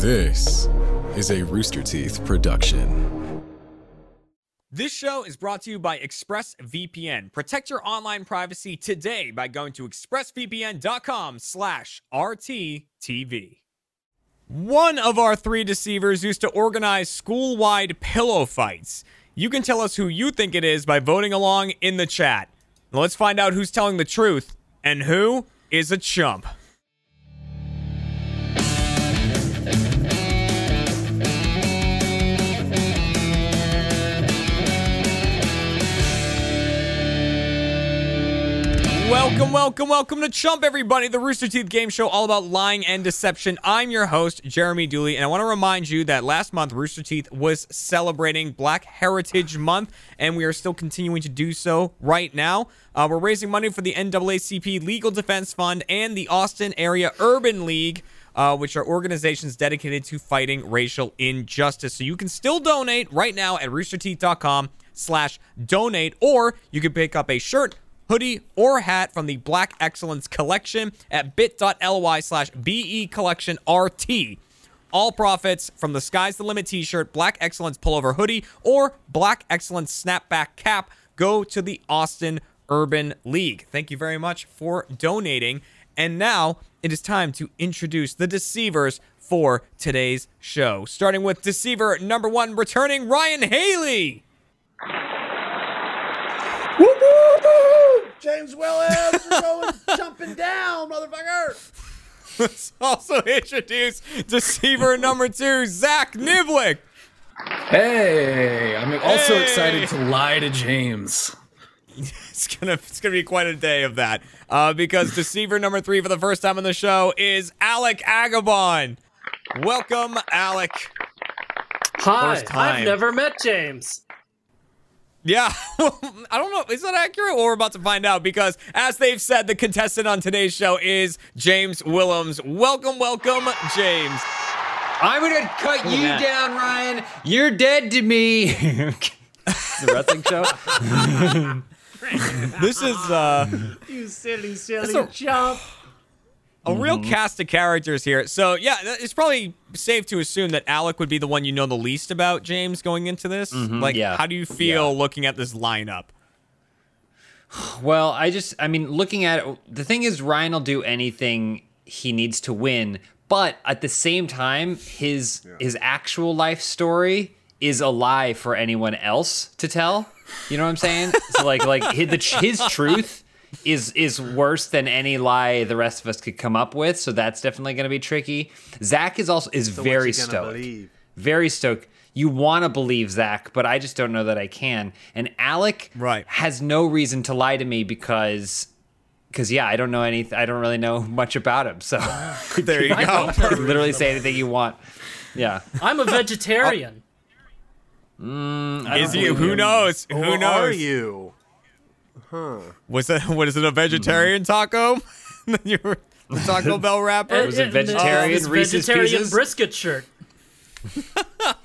This is a Rooster Teeth production. This show is brought to you by ExpressVPN. Protect your online privacy today by going to expressvpn.com/rttv. One of our three deceivers used to organize school-wide pillow fights. You can tell us who you think it is by voting along in the chat. Let's find out who's telling the truth and who is a chump. Welcome, welcome, welcome to Chump, everybody, the Rooster Teeth game show all about lying and deception. I'm your host, Jeremy Dooley, and I want to remind you that last month Rooster Teeth was celebrating Black Heritage Month, and we are still continuing to do so right now. Uh, we're raising money for the NAACP Legal Defense Fund and the Austin Area Urban League. Uh, which are organizations dedicated to fighting racial injustice. So you can still donate right now at roosterteeth.com slash donate, or you can pick up a shirt, hoodie, or hat from the Black Excellence Collection at bit.ly slash BE. All profits from the Sky's the Limit t shirt, Black Excellence Pullover Hoodie, or Black Excellence Snapback Cap go to the Austin Urban League. Thank you very much for donating. And now it is time to introduce the deceivers for today's show. Starting with deceiver number one, returning Ryan Haley. James Willems, you're going jumping down, motherfucker. Let's also introduce deceiver number two, Zach Niblik. Hey, I'm also Hey. excited to lie to James. It's gonna it's gonna be quite a day of that. Uh, because deceiver number three for the first time on the show is Alec Agabon. Welcome, Alec. Hi, First time. I've never met James. Yeah, I don't know. Is that accurate? Well, we're about to find out because, as they've said, the contestant on today's show is James Willems. Welcome, welcome, James. I'm gonna cut you man. down, Ryan. You're dead to me. it's a wrestling show. This is uh, You silly, silly a- chump. A real mm-hmm. cast of characters here. So, yeah, it's probably safe to assume that Alec would be the one you know the least about, James, going into this. Mm-hmm, like, yeah. how do you feel looking at this lineup? well, I just, I mean, looking at it, the thing is, Ryan will do anything he needs to win, but at the same time, his his actual life story is a lie for anyone else to tell. You know what I'm saying? so like, like his, the, his truth is is worse than any lie the rest of us could come up with. So that's definitely going to be tricky. Zach is also is So very what's stoked. believe? very stoked. You want to believe Zach, but I just don't know that I can. And Alec Right. has no reason to lie to me because, because yeah, I don't know anything. I don't really know much about him. So There you go. literally say anything you want. Yeah. I'm a vegetarian. Mm, is he? Who knows? Who Who knows? are you? Was it? What is it? A vegetarian taco? you were the Taco Bell wrapper. Was it And- and vegetarian this Reese's vegetarian Pieces? brisket shirt.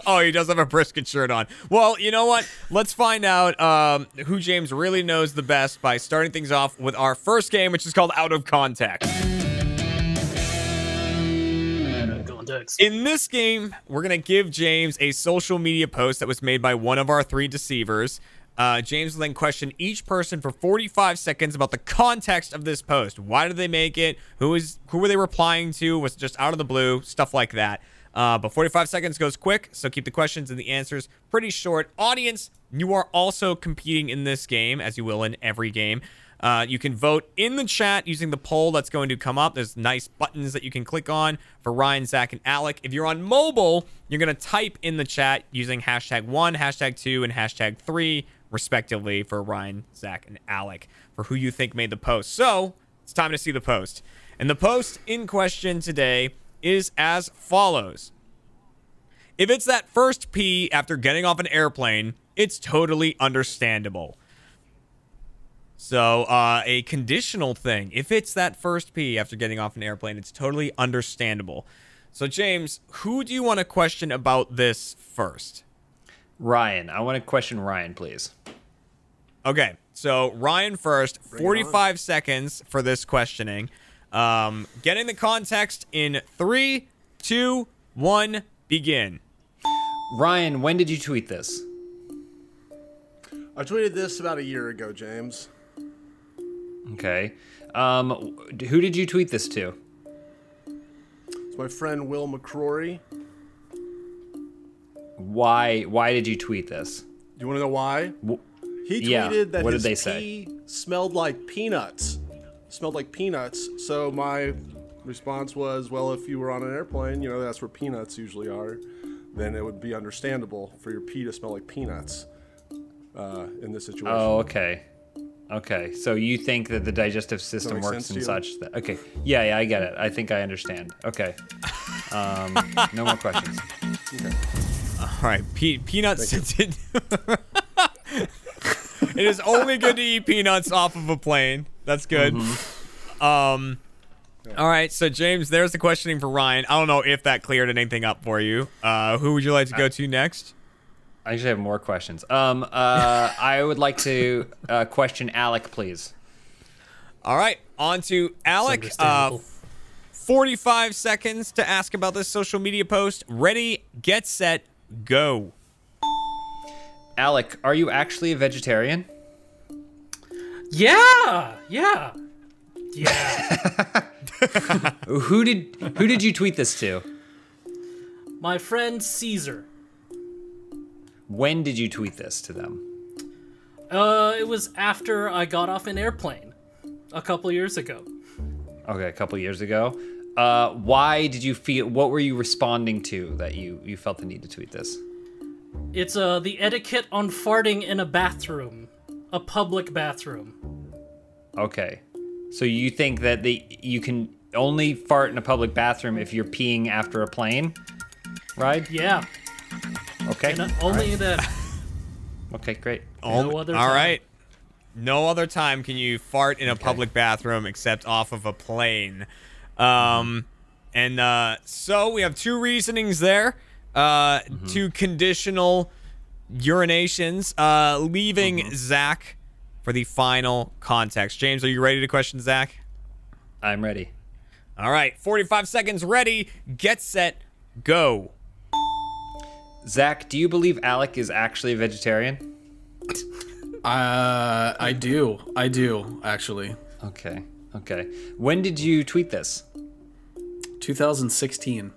Oh, he does have a brisket shirt on. Well, you know what? Let's find out um, who James really knows the best by starting things off with our first game, which is called Out of Context. Context. In this game, we're going to give James a social media post that was made by one of our three deceivers. Uh, James will then question each person for 45 seconds about the context of this post. Why did they make it? Who is who were they replying to? Was it just out of the blue? Stuff like that. Uh, but 45 seconds goes quick, so keep the questions and the answers pretty short. Audience, you are also competing in this game, as you will in every game. Uh, you can vote in the chat using the poll that's going to come up. There's nice buttons that you can click on for Ryan, Zach, and Alec. If you're on mobile, you're going to type in the chat using hashtag one, hashtag two, and hashtag three, respectively, for Ryan, Zach, and Alec for who you think made the post. So it's time to see the post. And the post in question today is as follows. If it's that first pee after getting off an airplane, it's totally understandable. So, uh, a conditional thing. If it's that first pee after getting off an airplane, it's totally understandable. So, James, who do you want to question about this first? Ryan, I want to question Ryan, please. Okay, so Ryan first, 45 seconds for this questioning. Um, getting the context in three, two, one, begin. Ryan, when did you tweet this? I tweeted this about a year ago, James. Okay. Um, who did you tweet this to? It's my friend Will McCrory. Why? Why did you tweet this? Do you want to know why? W- He Yeah, tweeted that what did his they say? pee smelled like peanuts. Smelled like peanuts. So my response was, well, if you were on an airplane, you know that's where peanuts usually are, then it would be understandable for your pee to smell like peanuts uh, in this situation. Oh, okay. Okay. So you think that the digestive system works in such that? Okay. Yeah, yeah, I get it. I think I understand. Okay. Um, no more questions. All right, pe- peanuts. it is only good to eat peanuts off of a plane. That's good. Um, all right, so James, there's the questioning for Ryan. I don't know if that cleared anything up for you. Uh, who would you like to go to next? I actually have more questions. Um, uh, I would like to uh, question Alec, please. All right, on to Alec. Uh, 45 seconds to ask about this social media post. Ready, get set, go. Alec, are you actually a vegetarian? yeah, yeah, yeah. Who did who did you tweet this to? My friend Caesar. When did you tweet this to them? Uh, it was after I got off an airplane a couple years ago. Okay, a couple years ago. Uh, why did you feel? What were you responding to that you you felt the need to tweet this? It's uh the etiquette on farting in a bathroom, a public bathroom. Okay, so you think that the you can only fart in a public bathroom if you're peeing after a plane ride? Yeah, Okay. and uh, only that. Okay, great. Only- other All time. right. No other time can you fart in a public bathroom except off of a plane. Um, and uh, so we have two reasonings there. Uh, two conditional urinations, uh, leaving Zach for the final context. James, are you ready to question Zach? I'm ready. All right, 45 seconds ready. Get set, go. Zach, do you believe Alec is actually a vegetarian? Uh, I do. I do actually. Okay. Okay. When did you tweet this? 2016.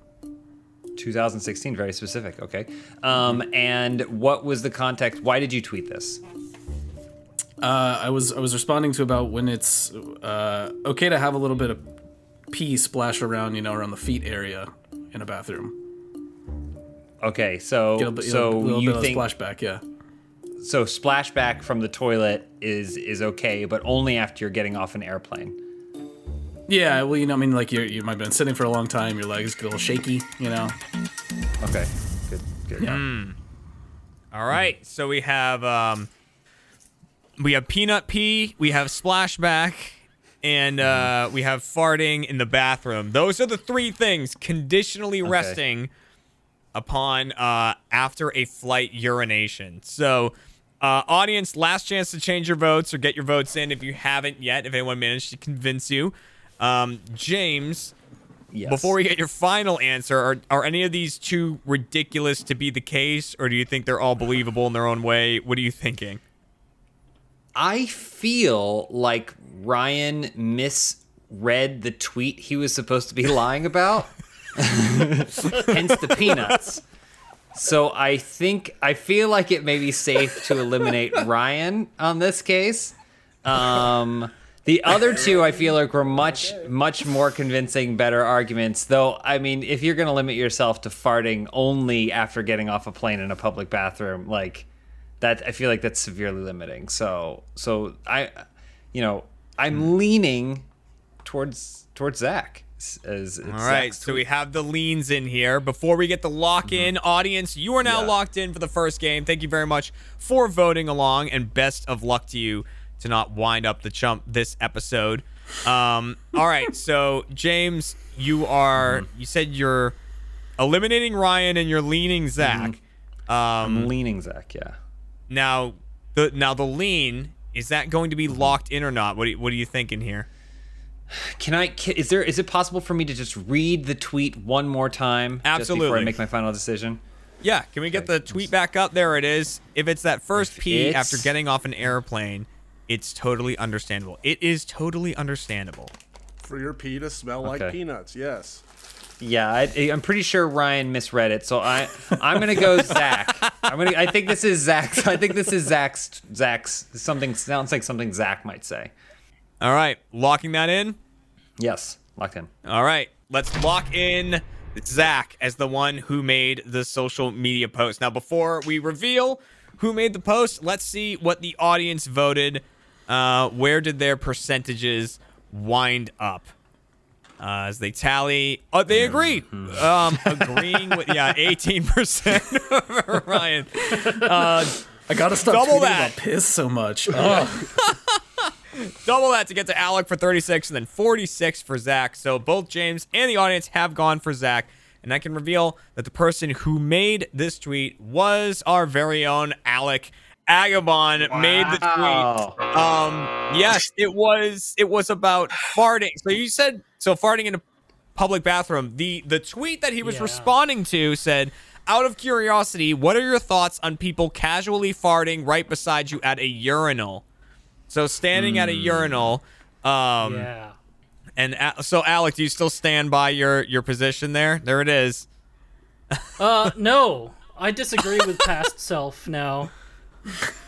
2016. Very specific. Okay. Um, and what was the context? Why did you tweet this? Uh, I was I was responding to about when it's uh, okay to have a little bit of pee splash around, you know, around the feet area in a bathroom. Okay. So Get a, so a little you bit of think splashback, yeah. so splashback from the toilet is is okay, but only after you're getting off an airplane. Yeah, well, you know, I mean, like you you might have been sitting for a long time, your legs get a little shaky, you know. Okay. Good. Good. Yeah. All right, so we have um, we have peanut pee, we have splashback, and uh, we have farting in the bathroom. Those are the three things conditionally resting upon uh, after a flight urination. So, uh, audience, last chance to change your votes or get your votes in if you haven't yet. If anyone managed to convince you, um, James. Yes. Before we get your final answer, are, are any of these too ridiculous to be the case, or do you think they're all believable in their own way? What are you thinking? I feel like Ryan misread the tweet he was supposed to be lying about. Hence the peanuts. So I think I feel like it may be safe to eliminate Ryan on this case. Um, the other two I feel like were much much more convincing, better arguments. Though I mean, if you're gonna limit yourself to farting only after getting off a plane in a public bathroom, like that, I feel like that's severely limiting. So so I, you know, I'm hmm. leaning towards towards Zach. As, as All right, so we have the leans in here. Before we get the lock mm-hmm. in, audience, you are now Yeah. locked in for the first game. Thank you very much for voting along, and best of luck to you to not wind up the chump this episode. Um, all right, so James, you are mm-hmm. you said you're eliminating Ryan and you're leaning mm-hmm. Zach. I'm um, leaning Zach. Yeah. Now the now the lean is that going to be mm-hmm. locked in or not? What are you, what are you thinking here? Can I? Can, is there? Is it possible for me to just read the tweet one more time? Just before I make my final decision. Yeah, can we get the tweet back up? There it is. If it's that first If pee after getting off an airplane, it's totally understandable. It is totally understandable. For your pee to smell like peanuts, yes. Yeah, I, I'm pretty sure Ryan misread it, so I I'm gonna go Zach. I'm gonna. I think this is Zach's. I think this is Zach's. Zach's something sounds like something Zach might say. All right, locking that in. Yes, locked in. All right, let's lock in Zach as the one who made the social media post. Now, before we reveal who made the post, let's see what the audience voted. Uh, where did their percentages wind up? Uh, as they tally, oh, they agree. Um, agreeing with yeah, eighteen percent Ryan. Uh, I gotta stop Double that. about piss so much. Oh, Double that to get to Alec for 36 and then 46 for Zach. So both James and the audience have gone for Zach. And I can reveal that the person who made this tweet was our very own Alec Agabon made the tweet. Um, yes, it was it was about farting. So you said so farting in a public bathroom. The the tweet that he was Yeah. responding to said, "Out of curiosity, what are your thoughts on people casually farting right beside you at a urinal?" So standing at a urinal, um, Yeah. and a- so Alec, do you still stand by your your position there? There it is. Uh, no, I disagree with past self now.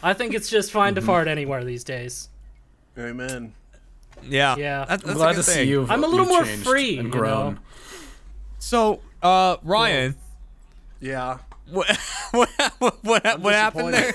I think it's just fine Mm-hmm. to fart anywhere these days. Amen. Yeah, Yeah. That- I'm glad a good to see you. I'm a little more free, and you grown. know? So, uh, Ryan, Yeah. what what what, what, what happened there?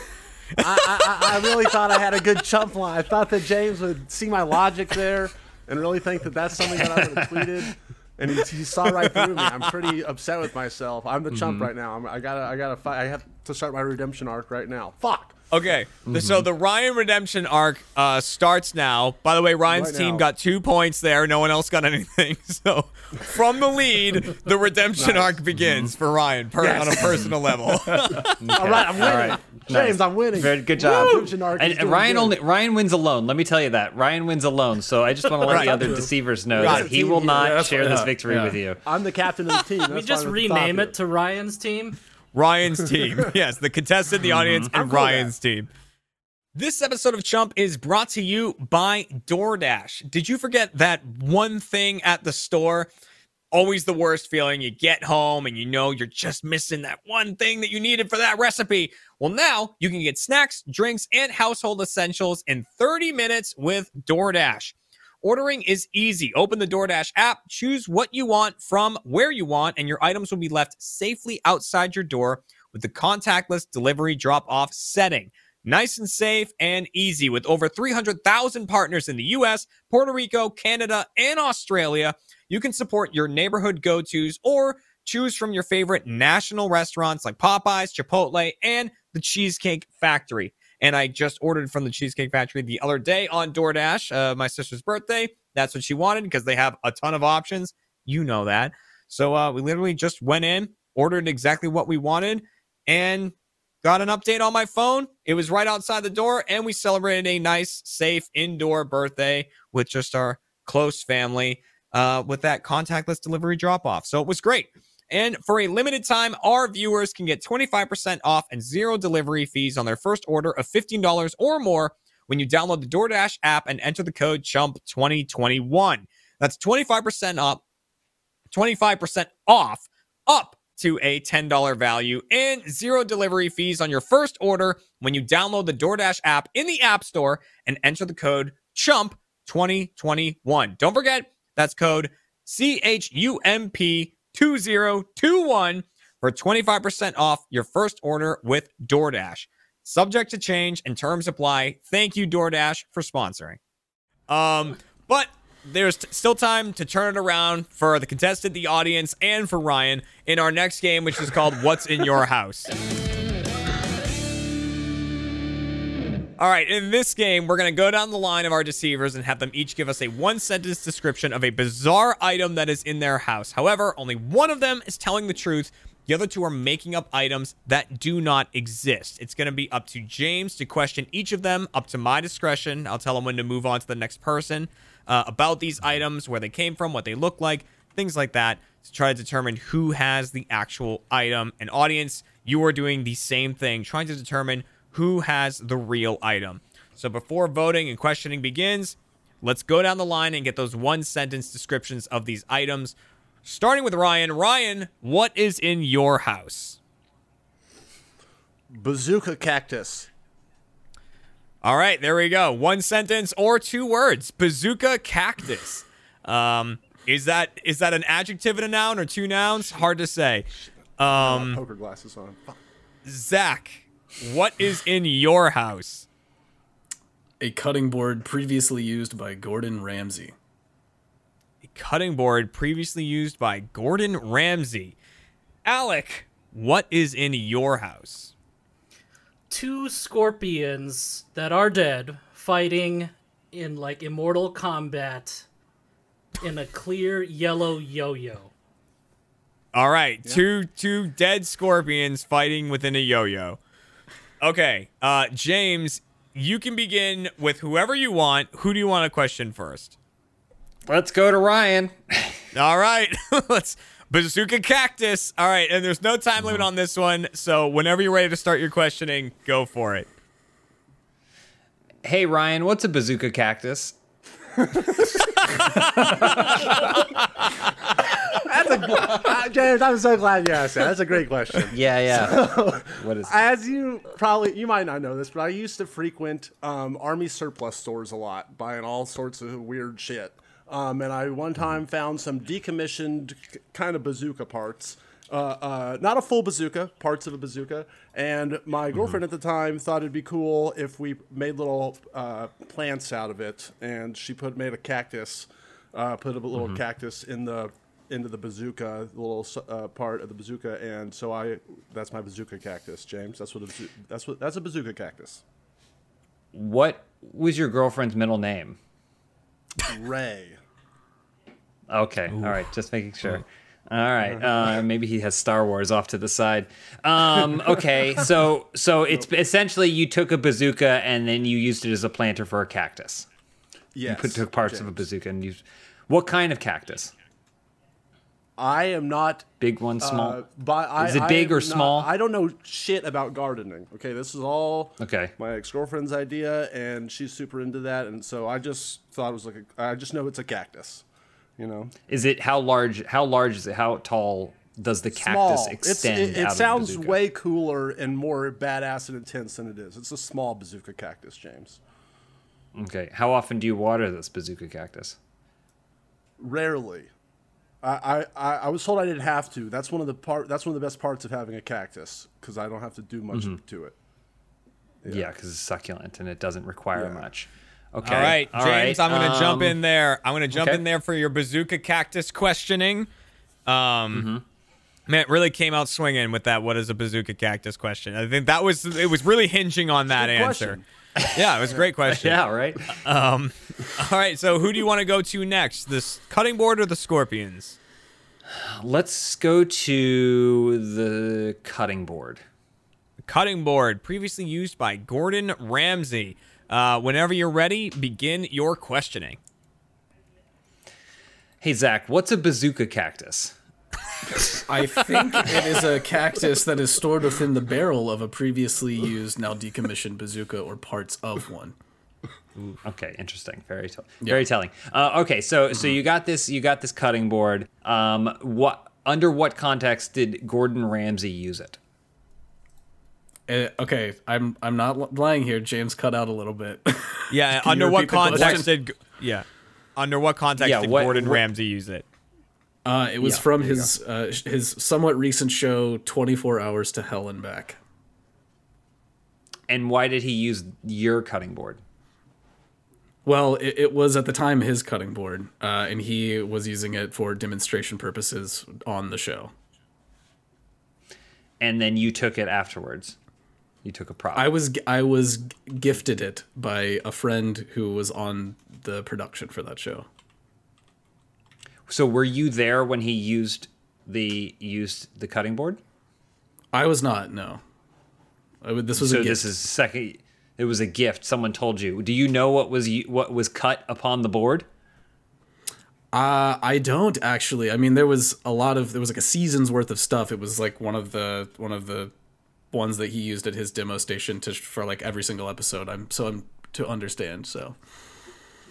I, I, I really thought I had a good chump line. I thought that James would see my logic there and really think that that's something that I would have tweeted. And he, he saw right through me. I'm pretty upset with myself. I'm the chump right now. I'm, I gotta, I gotta fight. I have to start my redemption arc right now. Fuck. Okay, the- so the Ryan redemption arc uh, starts now. By the way, Ryan's Right team got two points there. No one else got anything. So from the lead, the redemption arc begins for Ryan per- on a personal level. All right, I'm winning. right. James, Nice. I'm winning. Very good job. Redemption arc And, and Ryan good. only Ryan wins alone. Let me tell you that Ryan wins alone. So I just want to let Right. the other deceivers know Right. that he will not Yeah, share this victory yeah. with you. I'm the captain of the team. We just why I'm at the top rename here. it to Ryan's team. Ryan's team. Yes, the contestant, the audience, mm-hmm. and I'm cool Ryan's team. This episode of Chump is brought to you by DoorDash. Did you forget that one thing at the store? Always the worst feeling. You get home and you know you're just missing that one thing that you needed for that recipe. Well, now you can get snacks, drinks, and household essentials in 30 minutes with DoorDash. Ordering is easy. Open the DoorDash app, choose what you want from where you want, and your items will be left safely outside your door with the contactless delivery drop off setting. Nice and safe and easy with over 300,000 partners in the US, Puerto Rico, Canada, and Australia. You can support your neighborhood go tos or choose from your favorite national restaurants like Popeyes, Chipotle, and the Cheesecake Factory. And I just ordered from the Cheesecake Factory the other day on DoorDash, uh, my sister's birthday. That's what she wanted because they have a ton of options. You know that. So uh, we literally just went in, ordered exactly what we wanted, and got an update on my phone. It was right outside the door, and we celebrated a nice, safe indoor birthday with just our close family uh, with that contactless delivery drop off. So it was great. And for a limited time, our viewers can get 25% off and zero delivery fees on their first order of $15 or more when you download the DoorDash app and enter the code CHUMP2021. That's 25% up, 25% off, up to a $10 value and zero delivery fees on your first order when you download the DoorDash app in the App Store and enter the code CHUMP2021. Don't forget, that's code CHUMP2021 for 25% off your first order with DoorDash. Subject to change and terms apply. Thank you, DoorDash, for sponsoring. Um, but there's t- still time to turn it around for the contestant, the audience, and for Ryan in our next game, which is called What's in Your House. All right, in this game, we're going to go down the line of our deceivers and have them each give us a one sentence description of a bizarre item that is in their house. However, only one of them is telling the truth. The other two are making up items that do not exist. It's going to be up to James to question each of them, up to my discretion. I'll tell him when to move on to the next person. uh, about these items, where they came from, what they look like, things like that, to try to determine who has the actual item. And audience, you are doing the same thing, trying to determine who has the real item. So before voting and questioning begins, let's go down the line and get those one sentence descriptions of these items. Starting with Ryan. Ryan, what is in your house? Bazooka cactus. All right, there we go. One sentence or two words. Bazooka cactus. Um, is that is that an adjective and a noun or two nouns? Hard to say. Um, Poker glasses on. Zach, what is in your house? A cutting board previously used by Gordon Ramsay. A cutting board previously used by Gordon Ramsay. Alec, what is in your house? Two scorpions that are dead fighting in like immortal combat in a clear yellow yo-yo. All right, two two dead scorpions fighting within a yo-yo. Okay, uh, James, you can begin with whoever you want. Who do you want to question first? Let's go to Ryan. All right, let's bazooka cactus. All right, and there's no time limit on this one, so whenever you're ready to start your questioning, go for it. Hey Ryan, what's a bazooka cactus? James, I'm so glad you asked that. That's a great question. Yeah, yeah. what is? As you probably, you might not know this, but I used to frequent um, army surplus stores a lot, buying all sorts of weird shit. Um, and I one time found some decommissioned kind of bazooka parts. Uh, uh, not a full bazooka, parts of a bazooka. And my girlfriend at the time thought it'd be cool if we made little uh, plants out of it. And she put made a cactus, uh, put a little cactus in the into the bazooka, the little uh, part of the bazooka, and so I that's my bazooka cactus, James. That's what a, that's what that's a bazooka cactus. What was your girlfriend's middle name? Ray. Okay, all right, just making sure. All right, uh, maybe he has Star Wars off to the side. Um, okay, so so it's essentially you took a bazooka and then you used it as a planter for a cactus. Yes. You put took parts of a bazooka and used. What kind of cactus? I am not. Big one, small. Uh, but I, Is it big or not- small? I don't know shit about gardening. Okay, this is all Okay. my ex girlfriend's idea, and she's super into that, and so I just thought it was like a, I just know it's a cactus. You know, Is it how large? How large is it? How tall does the cactus small. extend? It's, it out it of sounds way cooler and more badass and intense than it is. It's a small bazooka cactus, James. Okay. How often do you water this bazooka cactus? Rarely. I, I, I was told I didn't have to. That's one of the part. That's one of the best parts of having a cactus because I don't have to do much Mm-hmm. to it. Yeah, because it's succulent and it doesn't require Yeah. much. Okay. All right, all James, right, I'm going to jump um, in there. I'm going to jump okay. in there for your bazooka cactus questioning. Um, Mm-hmm. Man, it really came out swinging with that. What is a bazooka cactus question? I think that was it. Was really hinging on that answer. question. Yeah, it was a great question. Yeah, right. Um, All right, so who do you want to go to next? This cutting board or the scorpions? Let's go to the cutting board. Cutting board, previously used by Gordon Ramsay. Uh, whenever you're ready, begin your questioning. Hey Zach, what's a bazooka cactus? I think it is a cactus that is stored within the barrel of a previously used, now decommissioned bazooka or parts of one. Okay, interesting. Very, tell- very telling. Uh, okay, so so you got this. You got this cutting board. Um, what under what context did Gordon Ramsay use it? Uh, okay, I'm I'm not lying here. James cut out a little bit. Yeah, under what repeat the question? context did yeah? Under what context Yeah, did what- Gordon what- Ramsay use it? Uh, it was Yeah, from his uh, his somewhat recent show, 24 Hours to Hell and Back. And why did he use your cutting board? Well, it, it was at the time his cutting board, uh, and he was using it for demonstration purposes on the show. And then you took it afterwards. You took a prop. I was I was gifted it by a friend who was on the production for that show. So were you there when he used the used the cutting board? I was not. No, I this was so a gift. this is second. It was a gift. Someone told you. Do you know what was what was cut upon the board? Uh, I don't actually. I mean, there was a lot of there was like a season's worth of stuff. It was like one of the one of the ones that he used at his demo station to for like every single episode. I'm so I'm to understand. So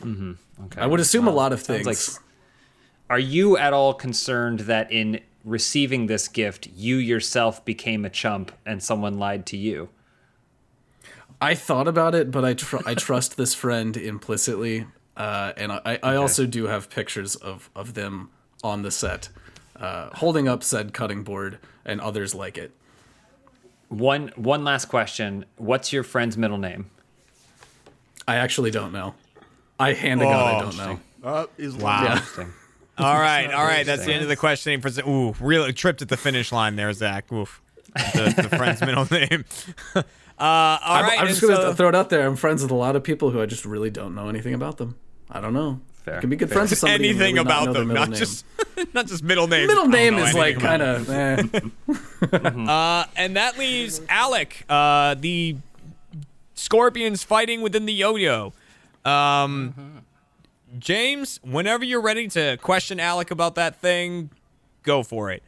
mm-hmm. Okay. I would assume a lot of things. like- Are you at all concerned that in receiving this gift, you yourself became a chump and someone lied to you? I thought about it, but I tr- I trust this friend implicitly, uh, and I, I also do have pictures of of them on the set, uh, holding up said cutting board, and others like it. One one last question. What's your friend's middle name? I actually don't know. I hand to God, I don't know. Uh, is Wow. Yeah. Interesting. All right, all right. That's the end of the questioning for. Ooh, really tripped at the finish line there, Zach. Oof. The, the friend's middle name. Uh, all I'm, right, I'm just gonna so- throw it out there. I'm friends with a lot of people who I just really don't know anything about them. I don't know. Fair. I can be good Fair. friends with somebody. and anything really not about know their them, middle not name. just not just middle name. middle name is like kind of. Eh. Uh, and that leaves Alec, uh, the scorpions fighting within the yo-yo. Um, James, whenever you're ready to question Alec about that thing, go for it.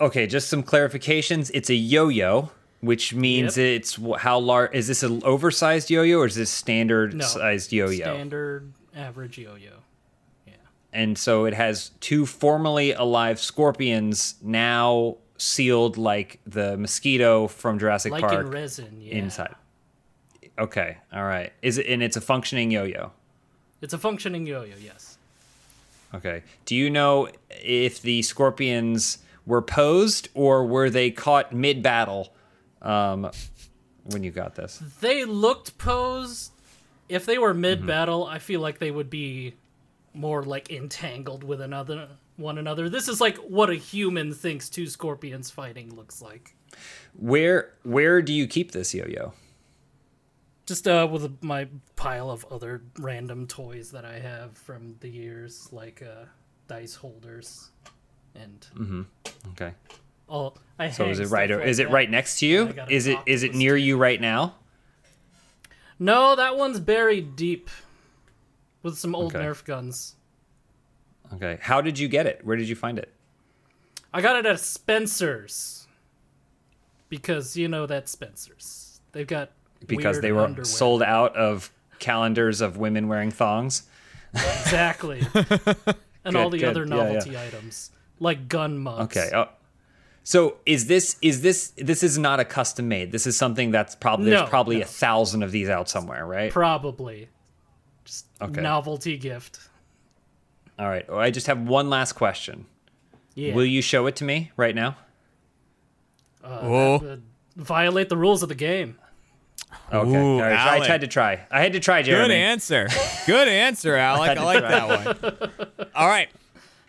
Okay, just some clarifications. It's a yo-yo, which means Yep. it's how large is this an oversized yo-yo or is this standard No, sized yo-yo? Standard average yo-yo. Yeah. and so it has two formerly alive scorpions now sealed like the mosquito from Jurassic Like Park in resin. Yeah. inside. Okay, all right. Is it and it's a functioning yo-yo? It's a functioning yo-yo. Yes. Okay. Do you know if the scorpions were posed or were they caught mid-battle um, when you got this? They looked posed. If they were Mm-hmm. mid battle, I feel like they would be more like entangled with another one another. This is like what a human thinks two scorpions fighting looks like. Where where do you keep this yo-yo? Just uh, with my pile of other random toys that I have from the years, like uh, dice holders, and Mhm. Okay. all. I Mm-hmm. So is it right? like is it right next to you? Is it is it near you right now? No, that one's buried deep with some old Okay. Nerf guns. Okay. How did you get it? Where did you find it? I got it at Spencer's because you know that Spencer's. They've got Because weird they were underwear. sold out of calendars of women wearing thongs. exactly, and all the good. other Yeah, yeah. novelty items like gun mugs. Okay. Oh. So is this is this this is not a custom made? This is something that's probably there's probably no. a thousand of these out somewhere, right? probably just Okay. novelty gift. All right. Oh, I just have one last question. Yeah, Will you show it to me right now? Oh, Uh, violate the rules of the game. Okay. Ooh. I tried to try. I had to try, Jeremy. good answer. Good answer, Alec. I like that one. All right.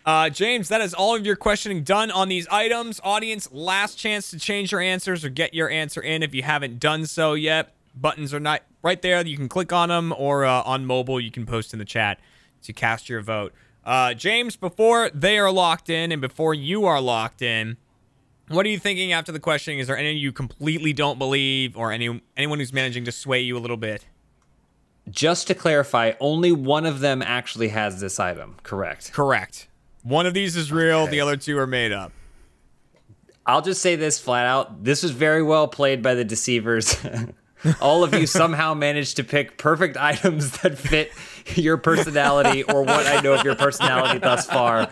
Uh, James, that is all of your questioning done on these items. Audience, last chance to change your answers or get your answer in if you haven't done so yet. Buttons are not right there. You can click on them, or uh, on mobile, you can post in the chat to cast your vote. Uh, James, before they are locked in and before you are locked in, what are you thinking after the questioning? Is there any you completely don't believe, or any anyone who's managing to sway you a little bit? Just to clarify, only one of them actually has this item. Correct. Correct. One of these is real. The other two are made up. I'll just say this flat out. This was very well played by the deceivers. All of you somehow managed to pick perfect items that fit your personality or what I know of your personality thus far.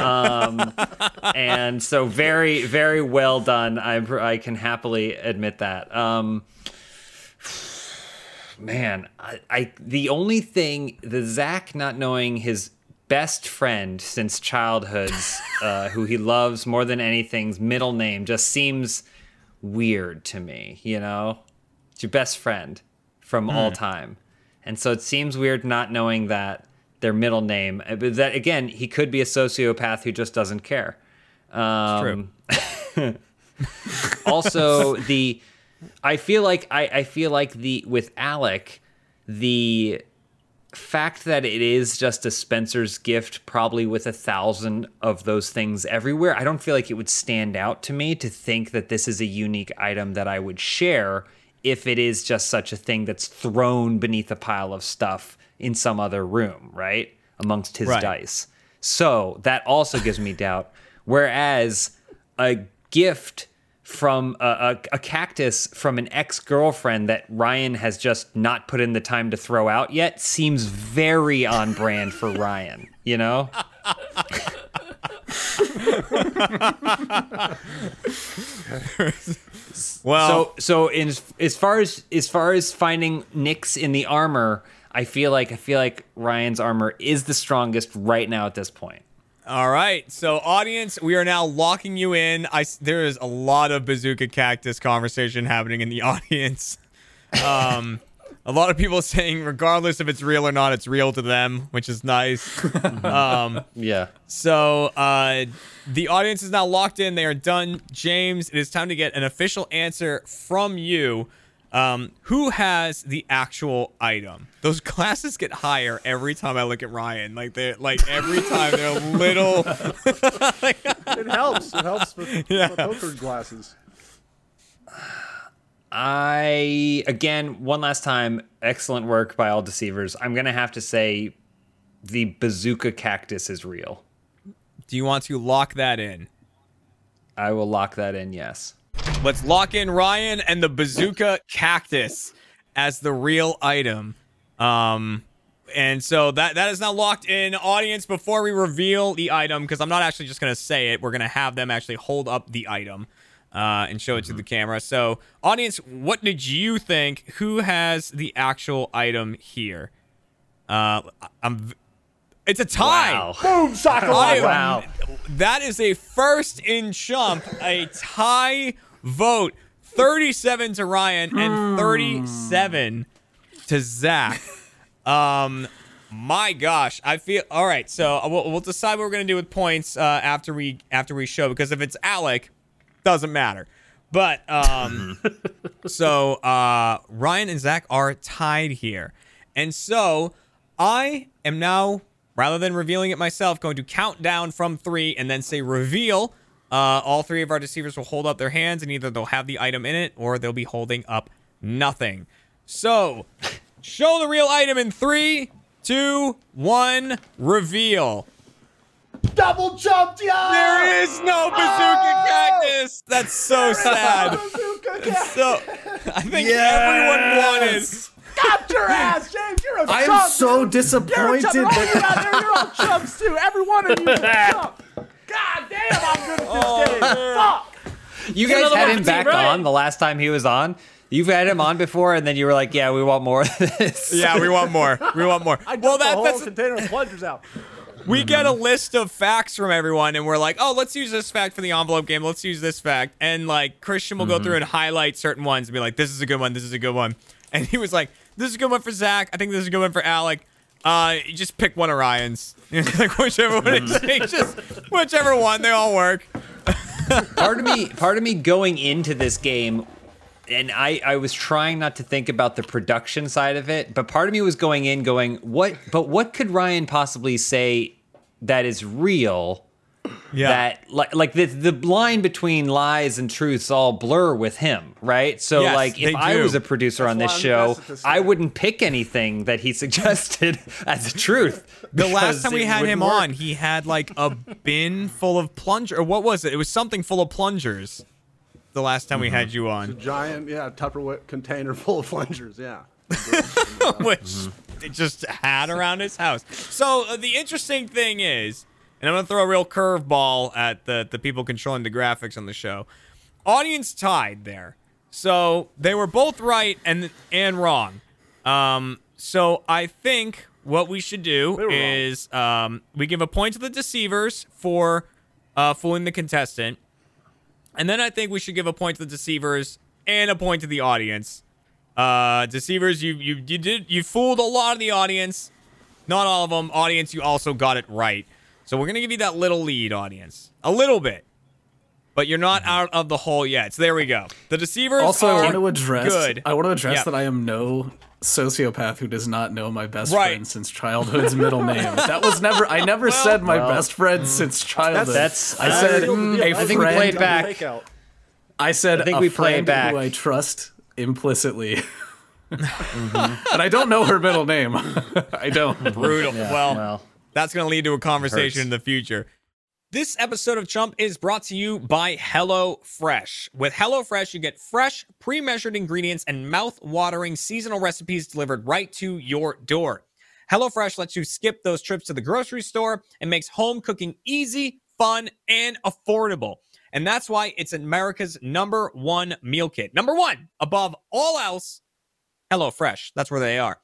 Um, and so very, very well done. I, I can happily admit that. Um, man, I, I the only thing the Zach not knowing his best friend since childhood's, uh, who he loves more than anything's middle name just seems weird to me. You know, it's your best friend from all time, and so it seems weird not knowing that their middle name. uh, But that again, he could be a sociopath who just doesn't care. Um, True. also the i feel like I, I feel like the with alec the fact that it is just a spencer's gift probably with a thousand of those things everywhere i don't feel like it would stand out to me to think that this is a unique item that i would share if it is just such a thing that's thrown beneath a pile of stuff in some other room right amongst his Right. dice. So that also gives me doubt. Whereas a gift from a, a, a cactus from an ex girlfriend that Ryan has just not put in the time to throw out yet seems very on brand for Ryan, you know? Well, so so in as far as as far as finding nicks in the armor, I feel like I feel like Ryan's armor is the strongest right now at this point. All right, so audience, we are now locking you in. I s- there I there is a lot of bazooka cactus conversation happening in the audience. Um, a lot of people saying, regardless if it's real or not, it's real to them, which is nice. um, Yeah. so uh, the audience is now locked in. They are done. James, it is time to get an official answer from you. Um, who has the actual item? Those glasses get higher every time I look at Ryan. Like they're like every time they're a little. It helps. It helps with, Yeah. with poker glasses. I again one last time, excellent work by all deceivers. I'm gonna have to say, the bazooka cactus is real. Do you want to lock that in? I will lock that in. Yes. Let's lock in Ryan and the bazooka cactus as the real item. Um, and so that that is now locked in. Audience, before we reveal the item, because I'm not actually just gonna say it, we're gonna have them actually hold up the item uh, and show it to the camera. So, audience, what did you think? Who has the actual item here? Uh, I'm. It's a tie. Wow. Boom, I am- Wow. That is a first in chump, a tie vote. 37 to Ryan and 37 to Zach. Um, my gosh, I feel all right. So uh, we'll, we'll decide what we're gonna do with points uh, after we after we show because if it's Alec, doesn't matter. But um, so uh, Ryan and Zach are tied here, and so I am now rather than revealing it myself, going to count down from three and then say reveal. Uh, all three of our deceivers will hold up their hands, and either they'll have the item in it or they'll be holding up nothing. So, show the real item in three, two, one, reveal. Double jumped, yeah! There is no bazooka oh! cactus. That's so sad. So, I think everyone wanted. Got your ass, James. You're a I am chump, so dude. You're a disappointed chump. You're out there. You're all chumps too. Every one of you is a chump. God damn, I'm good at this game. Fuck. You guys another had one him back Ryan. on the last time he was on. You've had him on before, and then you were like, "Yeah, we want more of this." Yeah, we want more. We want more. I Well, dumped the that, whole that's container of plungers out. We mm-hmm. get a list of facts from everyone and we're like oh let's use this fact for the envelope game. Let's use this fact. And like christian will go mm-hmm. through and highlight certain ones and be like this is a good one. This is a good one. And he was like this is a good one for zach. I think this is a good one for alec. Uh you just pick one of ryan's. Like whichever one it mm-hmm. takes just whichever one they all work. Part of me part of me going into this game and I, I was trying not to think about the production side of it, but part of me was going in going, what but what could Ryan possibly say that is real yeah that like like the the line between lies and truths all blur with him, right? So Yes, like if they I was a producer on this why I'm the show, best at this I wouldn't pick anything that he suggested as a truth. the last time we had him work. on he had like a bin full of plunger or what was it it was something full of plungers the last time we had you on a Giant, yeah, Tupperware container full of plungers. Yeah. which they just had around his house. So uh, the interesting thing is, and I'm gonna throw a real curveball at the the people controlling the graphics on the show. Audience tied there, so they were both right and and wrong. Um, so I think what we should do is um, we give a point to the deceivers for uh, fooling the contestant, and then I think we should give a point to the deceivers and a point to the audience. Uh, deceivers, you you you did you fooled a lot of the audience, not all of them. Audience, you also got it right. So we're gonna give you that little lead, audience, a little bit, but you're not out of the hole yet. So there we go. The deceivers Also, I want to address. good. I want to address Yeah. that I am no sociopath who does not know my best Right. friend since childhood's middle name. That was never. I never said my best friend since childhood. That's- I said Seal the mm, a I think we played back. I said I think a we played back. who I trust implicitly. and I don't know her middle name. I don't. brutal. well, well. That's going to lead to a conversation Hurts. in the future. This episode of Chump is brought to you by HelloFresh. With HelloFresh, you get fresh, pre measured ingredients and mouth watering seasonal recipes delivered right to your door. HelloFresh lets you skip those trips to the grocery store and makes home cooking easy, fun, and affordable. And that's why it's America's number one meal kit. Number one, above all else, HelloFresh. That's where they are.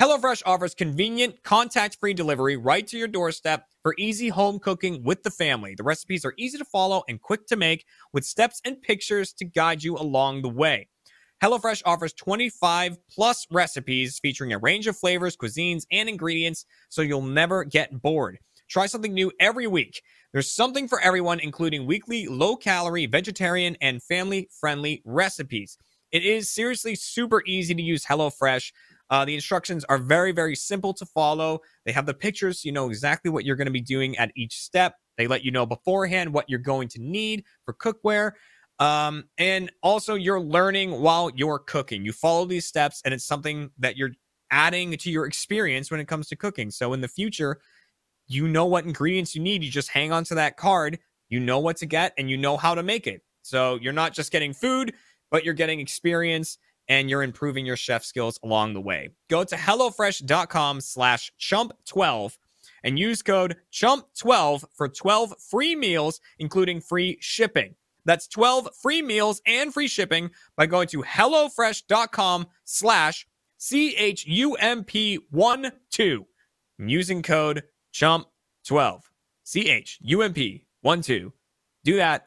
HelloFresh offers convenient, contact free delivery right to your doorstep for easy home cooking with the family. The recipes are easy to follow and quick to make with steps and pictures to guide you along the way. HelloFresh offers 25 plus recipes featuring a range of flavors, cuisines, and ingredients so you'll never get bored. Try something new every week. There's something for everyone, including weekly low calorie, vegetarian, and family friendly recipes. It is seriously super easy to use HelloFresh. Uh, the instructions are very, very simple to follow. They have the pictures, so you know exactly what you're going to be doing at each step. They let you know beforehand what you're going to need for cookware. Um, and also, you're learning while you're cooking. You follow these steps, and it's something that you're adding to your experience when it comes to cooking. So, in the future, you know what ingredients you need. You just hang on to that card. You know what to get, and you know how to make it. So, you're not just getting food, but you're getting experience and you're improving your chef skills along the way. Go to HelloFresh.com slash chump12 and use code chump12 for 12 free meals, including free shipping. That's 12 free meals and free shipping by going to HelloFresh.com slash C-H-U-M-P-1-2 and using code chump12. C-H-U-M-P-1-2. Do that.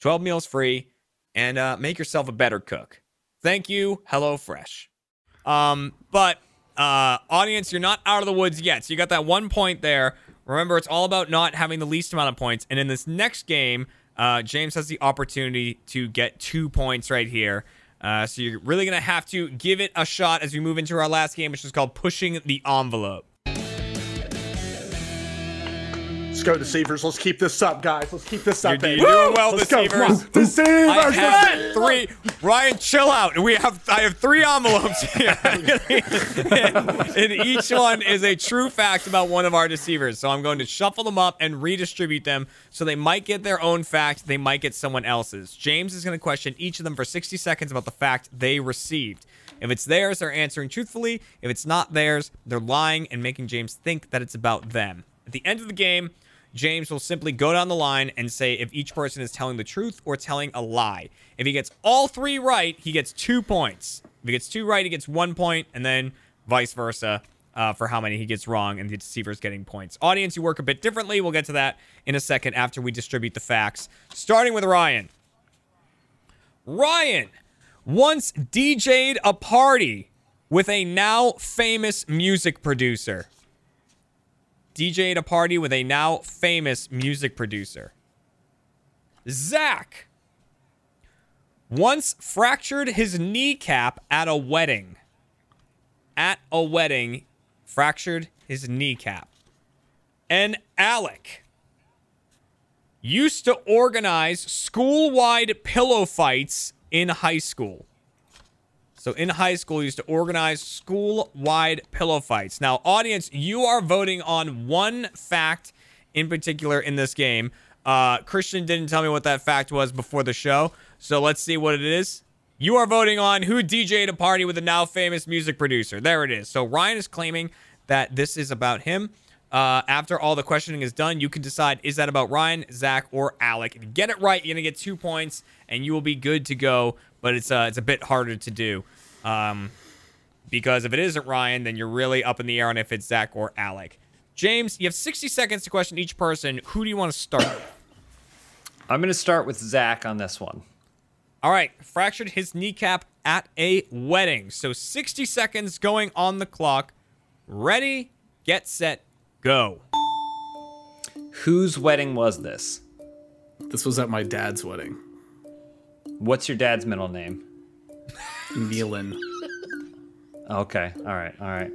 12 meals free and uh, make yourself a better cook. Thank you, HelloFresh. Um, but uh, audience, you're not out of the woods yet. So you got that one point there. Remember, it's all about not having the least amount of points. And in this next game, uh, James has the opportunity to get two points right here. Uh, so you're really gonna have to give it a shot as we move into our last game, which is called pushing the envelope. Let's go, deceivers. Let's keep this up, guys. Let's keep this up, You're baby. doing well, Let's go. Come on. deceivers. Deceivers. I have three. Ryan, chill out. We have I have three envelopes here, and, and each one is a true fact about one of our deceivers. So I'm going to shuffle them up and redistribute them. So they might get their own fact. They might get someone else's. James is going to question each of them for 60 seconds about the fact they received. If it's theirs, they're answering truthfully. If it's not theirs, they're lying and making James think that it's about them. At the end of the game, James will simply go down the line and say if each person is telling the truth or telling a lie. If he gets all three right, he gets two points. If he gets two right, he gets one point, and then vice versa uh, for how many he gets wrong, and the deceiver's getting points. Audience, you work a bit differently. We'll get to that in a second after we distribute the facts. Starting with Ryan. Ryan once DJ'd a party with a now famous music producer. DJ'd a party with a now famous music producer. Zach once fractured his kneecap at a wedding. At a wedding, fractured his kneecap. And Alec used to organize school wide pillow fights in high school. So in high school, used to organize school-wide pillow fights. Now, audience, you are voting on one fact in particular in this game. Uh, Christian didn't tell me what that fact was before the show, so let's see what it is. You are voting on who DJ'd a party with a now famous music producer. There it is. So Ryan is claiming that this is about him. Uh, after all the questioning is done, you can decide is that about Ryan, Zach, or Alec. If you get it right, you're gonna get two points, and you will be good to go. But it's uh, it's a bit harder to do, um, because if it isn't Ryan, then you're really up in the air on if it's Zach or Alec. James, you have 60 seconds to question each person. Who do you want to start? with? I'm going to start with Zach on this one. All right, fractured his kneecap at a wedding. So 60 seconds going on the clock. Ready, get set, go. Whose wedding was this? This was at my dad's wedding. What's your dad's middle name? Nealon. Okay. All right. All right.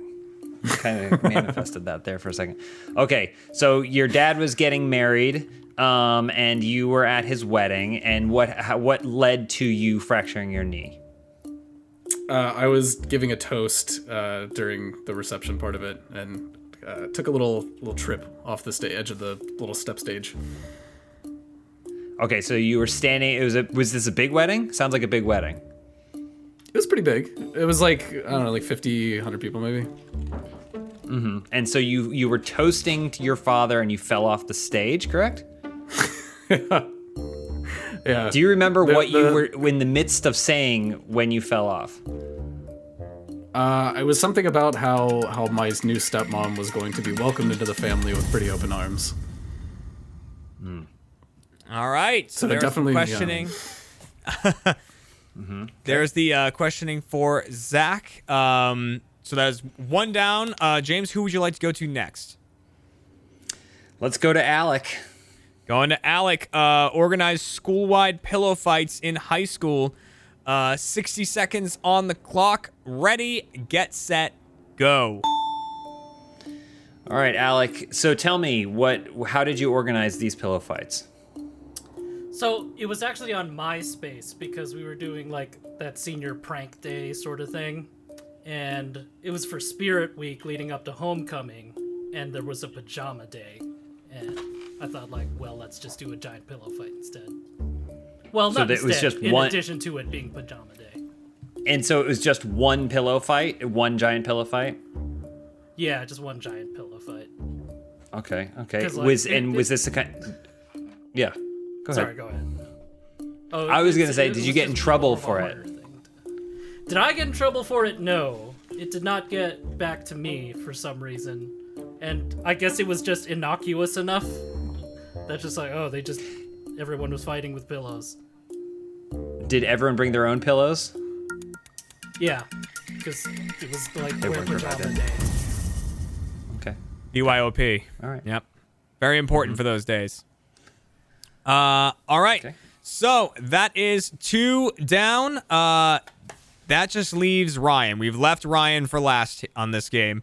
kind of manifested that there for a second. Okay. So your dad was getting married, um, and you were at his wedding. And what how, what led to you fracturing your knee? Uh, I was giving a toast uh, during the reception part of it and uh, took a little little trip off the sta- edge of the little step stage. Okay, so you were standing. It was a. Was this a big wedding? Sounds like a big wedding. It was pretty big. It was like I don't know, like 50, 100 people maybe. And so you you were toasting to your father, and you fell off the stage. Correct? Yeah. Do you remember The- what you were in the midst of saying when you fell off? Uh, it was something about how how my new stepmom was going to be welcomed into the family with pretty open arms. All right. So So there's definitely, questioning. yeah. questioning. There's the uh, questioning for Zach. Um, so that is one down. Uh, James, who would you like to go to next? Let's go to Alec. Going to Alec. Uh, organized school-wide pillow fights in high school. Uh, 60 seconds on the clock. Ready, get set, go. All right, Alec. So tell me what? How did you organize these pillow fights? So it was actually on MySpace because we were doing like that senior prank day sort of thing. And it was for Spirit Week leading up to homecoming. And there was a pajama day. And I thought, like, well, let's just do a giant pillow fight instead. Well, So not it was instead, just in one- addition to it being pajama day. And so it was just one pillow fight, one giant pillow fight. Yeah, just one giant pillow fight. Okay, okay. like, was it- and was this the kind? Yeah. Go Sorry, ahead. go ahead. Oh, I was gonna say, did you get in trouble more of a for it? thing. Did I get in trouble for it? No. It did not get back to me for some reason. And I guess it was just innocuous enough. That's just like, oh, they just. Everyone was fighting with pillows. Did everyone bring their own pillows? Yeah. Because it was like wear weren't pajama provided. day. Okay. BYOP. All right. Yep. Very important for those days. Uh, all right. Okay. So that is two down. Uh, that just leaves Ryan. We've left Ryan for last on this game.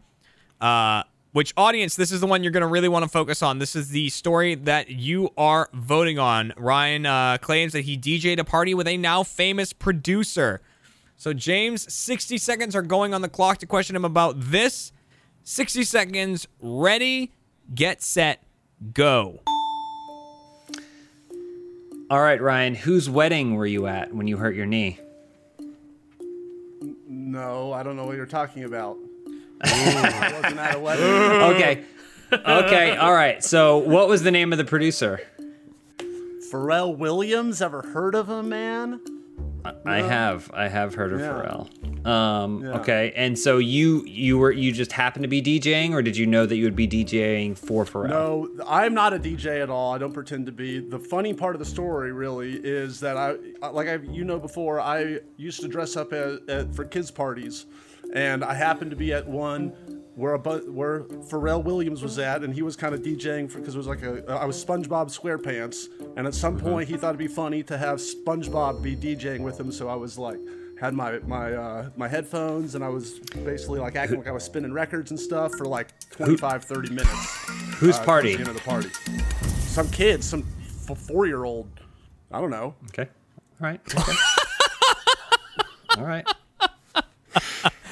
Uh, which audience? This is the one you're going to really want to focus on. This is the story that you are voting on. Ryan uh, claims that he DJ'd a party with a now famous producer. So James, 60 seconds are going on the clock to question him about this. 60 seconds. Ready, get set, go. All right, Ryan. Whose wedding were you at when you hurt your knee? No, I don't know what you're talking about. I wasn't at a wedding. Okay. Okay. All right. So, what was the name of the producer? Pharrell Williams, ever heard of him, man? I have. I have heard of Yeah. Pharrell. Um, Yeah. Okay. And so you you were you just happened to be DJing, or did you know that you would be DJing for Pharrell? No, I'm not a DJ at all. I don't pretend to be. The funny part of the story really is that I, like I, you know, before I used to dress up at, at, for kids parties, and I happened to be at one where a bu- where Pharrell Williams was at, and he was kind of DJing because it was like a I was SpongeBob SquarePants, and at some point he thought it'd be funny to have SpongeBob be DJing with him, so I was like. Had my my uh, my headphones and I was basically like acting like I was spinning records and stuff for like 25, 30 minutes. Whose uh, party? The end of the party. Some kid, some f- four-year-old. I don't know. Okay. All right. Okay. All right.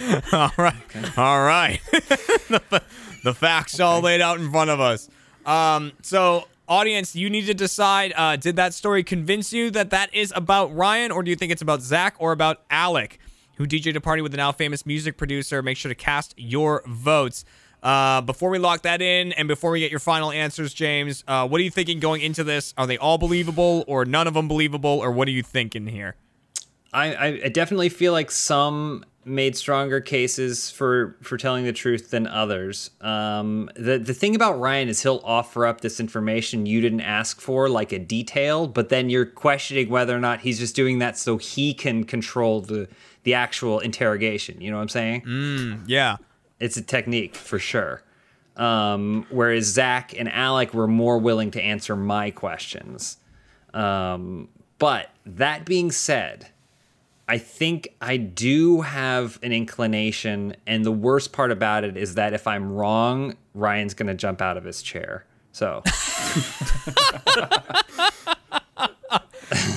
All right. All right. the, the facts all laid out in front of us. Um, so, audience, you need to decide uh, did that story convince you that that is about Ryan, or do you think it's about Zach or about Alec, who DJ'd a party with a now famous music producer? Make sure to cast your votes. Uh, before we lock that in and before we get your final answers, James, uh, what are you thinking going into this? Are they all believable or none of them believable, or what are you thinking here? I I definitely feel like some made stronger cases for for telling the truth than others. Um, the the thing about Ryan is he'll offer up this information you didn't ask for, like a detail, but then you're questioning whether or not he's just doing that so he can control the the actual interrogation. You know what I'm saying? Mm, Yeah. It's a technique for sure. Um, whereas Zach and Alec were more willing to answer my questions. Um, but that being said, I think I do have an inclination, and the worst part about it is that if I'm wrong, Ryan's gonna jump out of his chair. So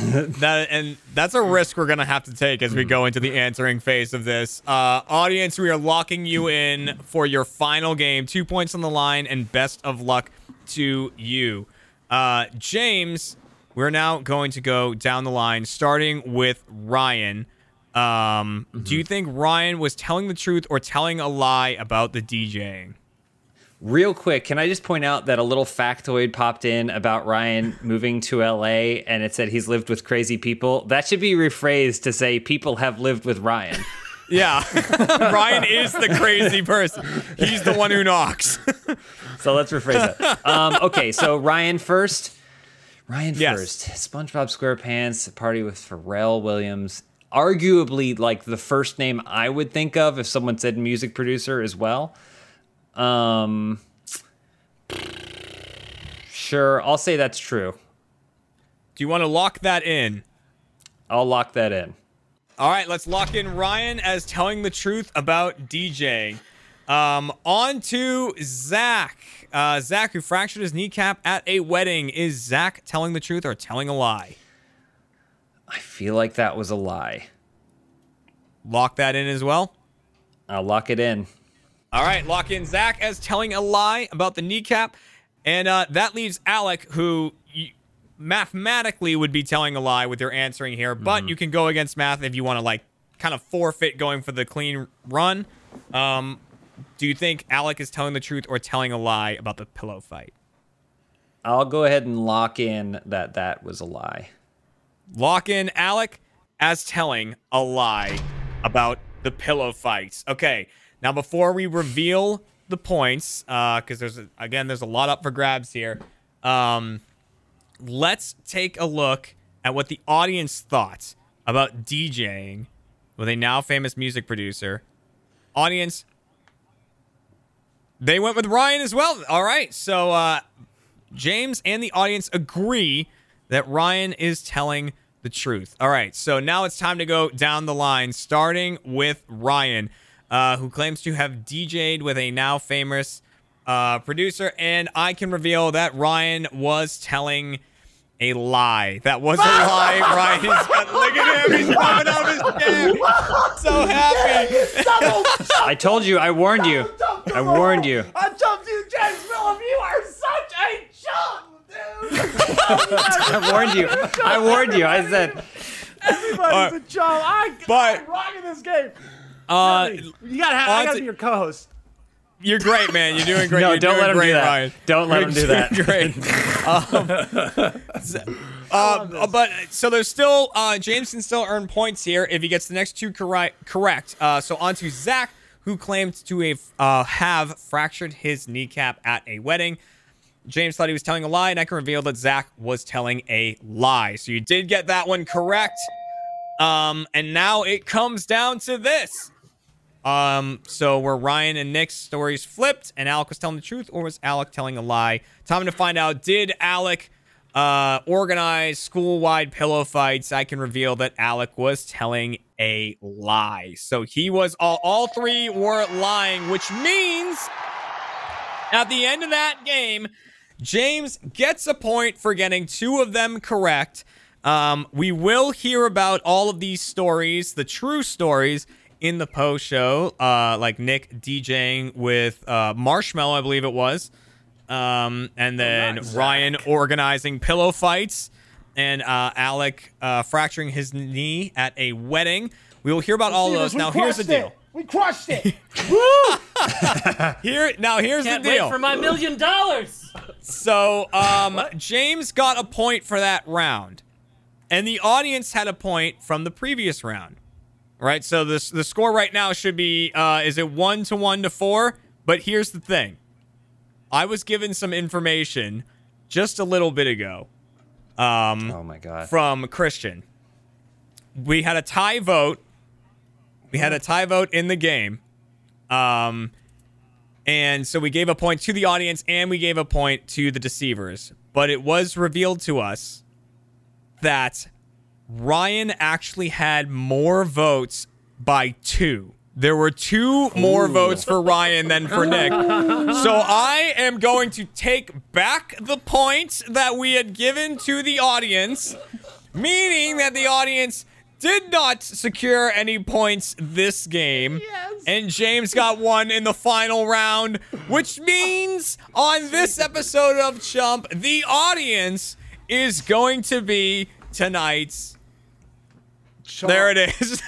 that and that's a risk we're gonna have to take as we go into the answering phase of this. Uh, audience, we are locking you in for your final game. Two points on the line, and best of luck to you, uh, James. We're now going to go down the line, starting with Ryan. Um, Do you think Ryan was telling the truth or telling a lie about the DJing? Real quick, can I just point out that a little factoid popped in about Ryan moving to LA and it said he's lived with crazy people? That should be rephrased to say people have lived with Ryan. Yeah, Ryan is the crazy person. He's the one who knocks. So let's rephrase it. Um, okay, so Ryan first. Ryan Yes. first. SpongeBob SquarePants, Party with Pharrell Williams. Arguably, like the first name I would think of if someone said music producer as well. Um, sure, I'll say that's true. Do you want to lock that in? I'll lock that in. All right, let's lock in Ryan as telling the truth about DJ. Um, on to Zach. Uh, Zach, who fractured his kneecap at a wedding. Is Zach telling the truth or telling a lie? I feel like that was a lie. Lock that in as well. I'll lock it in. All right, lock in Zach as telling a lie about the kneecap. And uh, that leaves Alec, who mathematically would be telling a lie with your answering here, but you can go against math if you want to, like, kind of forfeit going for the clean run. Um, do you think Alec is telling the truth or telling a lie about the pillow fight? I'll go ahead and lock in that that was a lie. Lock in Alec as telling a lie about the pillow fights. Okay, now before we reveal the points, because there's a, again there's a lot up for grabs here. Um, let's take a look at what the audience thought about DJing with a now famous music producer. Audience, they went with Ryan as well. All right, so uh, James and the audience agree that Ryan is telling the truth. All right, so now it's time to go down the line, starting with Ryan, uh, who claims to have DJ'd with a now famous uh, producer, and I can reveal that Ryan was telling a lie. That was a lie. Ryan's got, look at him. He's coming out of his chair. So happy. I told you. I warned you. I warned you. I jumped you, James Phillip. You are such a chump, dude. I warned you. I warned you. I said. Everybody's a chump. I, but- I'm rocking this game. Uh, You gotta have. I gotta to- be your co-host. You're great, man. You're doing great. No, You're don't let him do that. Ryan. Don't let him do that. Great. Um, uh, but so there's still uh, James can still earn points here if he gets the next two correct. Correct. Uh, so on to Zach, who claimed to have, uh, have fractured his kneecap at a wedding. James thought he was telling a lie, and I can reveal that Zach was telling a lie. So you did get that one correct. Um, and now it comes down to this. Um, so were Ryan and Nick's stories flipped and Alec was telling the truth, or was Alec telling a lie? Time to find out. Did Alec uh, organize school-wide pillow fights? I can reveal that Alec was telling a lie. So he was all, all three were lying, which means at the end of that game, James gets a point for getting two of them correct. Um, we will hear about all of these stories, the true stories, in the post show, uh, like Nick DJing with uh, Marshmello, I believe it was, um, and then Ryan organizing pillow fights, and uh, Alec uh, fracturing his knee at a wedding. We will hear about all of those. Now, here's the crushed it. deal. We crushed it. Here, now here's Can't the deal. wait for my million dollars. So, um, James got a point for that round, and the audience had a point from the previous round. Right. So this the score right now should be uh, is it one to one to four? But here's the thing, I was given some information just a little bit ago um, Oh my god. from Christian. We had a tie vote. We had a tie vote in the game. Um, and so we gave a point to the audience and we gave a point to the deceivers. But it was revealed to us that Ryan actually had more votes by two. There were two more votes for Ryan than for Nick. So I am going to take back the points that we had given to the audience meaning that the audience did not secure any points this game. Yes. And James got one in the final round, which means on this episode of Chump, the audience is going to be tonight's. There it is.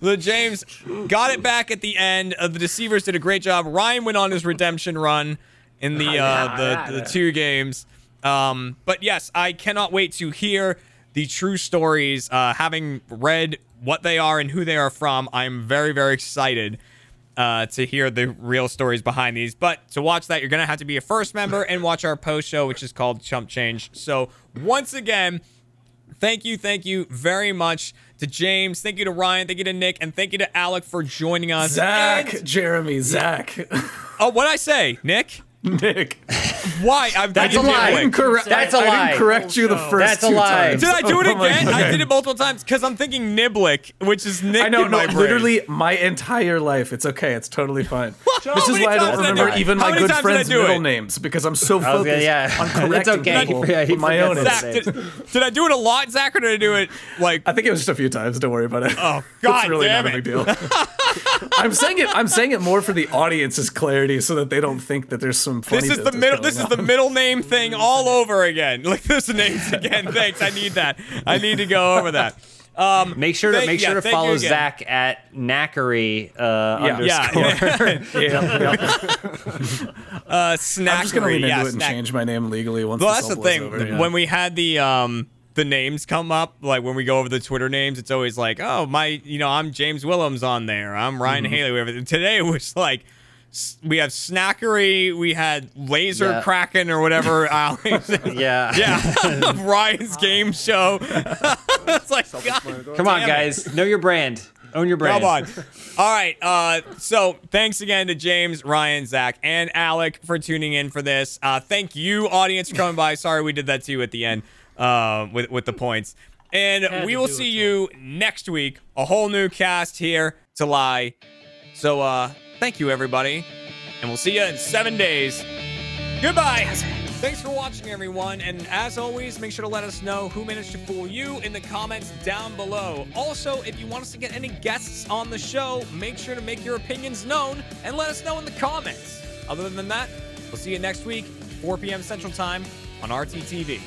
the James got it back at the end. Uh, the Deceivers did a great job. Ryan went on his redemption run in the uh, the, the two games. Um, but yes, I cannot wait to hear the true stories. Uh, having read what they are and who they are from, I'm very, very excited uh, to hear the real stories behind these. But to watch that, you're going to have to be a first member and watch our post show, which is called Chump Change. So, once again, thank you, thank you very much to James. Thank you to Ryan. Thank you to Nick. And thank you to Alec for joining us. Zach, And- Jeremy, Zach, oh, what I say, Nick? Nick. Why? I'm That's thinking a lie. I didn't correct. That's I, a I lie. didn't correct you the first That's a two lie. times. Did I do it Oh my again? I did it multiple times because I'm thinking Niblick, which is Nick I know, in no, my brain. literally my entire life. It's okay. It's totally fine. How this is many why I times don't did I do remember it? even How my many good times did I friends' do middle it? names because I'm so was gonna- focused yeah. on It's correcting okay. people Yeah, he with my own. forgets Zach, it. did, did I do it a lot, Zach, or did I do it like? I think it was just a few times. Don't worry about it. Oh, God it's really damn not it. a big deal. I'm saying it. I'm saying it more for the audience's clarity, so that they don't think that there's some funny. This is the middle. going This is on. the middle name thing all over again. Like this names again. Thanks. I need that. I need to go over that. Um, Make sure to Thank- make yeah, sure to follow. Zach at Knackery uh, Yeah. underscore. yeah, Yeah, yeah. uh, snackery. I'm just gonna lean yeah, into it and change my name legally once. Well, this that's the all blows thing. Over, yeah. When we had the um the names come up, like when we go over the Twitter names, it's always like, oh my, you know, I'm James Willems on there. I'm Ryan Mm-hmm. Haley. Whatever. Today it was like. We have Snackery, we had Laser Yeah. Kraken or whatever. Alex. yeah. yeah, Ryan's game show. it's like, God, Come on, Damn it. guys. Know your brand. Own your brand. Come on. All right. Uh, so thanks again to James, Ryan, Zach, and Alec for tuning in for this. Uh, thank you, audience, for coming by. Sorry we did that to you at the end uh, with with the points. And Had we will see to you next week. A whole new cast here to lie. So uh, thank you, everybody, and we'll see you in seven days. Goodbye. Thanks for watching, everyone. And as always, make sure to let us know who managed to fool you in the comments down below. Also, if you want us to get any guests on the show, make sure to make your opinions known and let us know in the comments. Other than that, we'll see you next week, 4 p.m. Central Time on RTTV.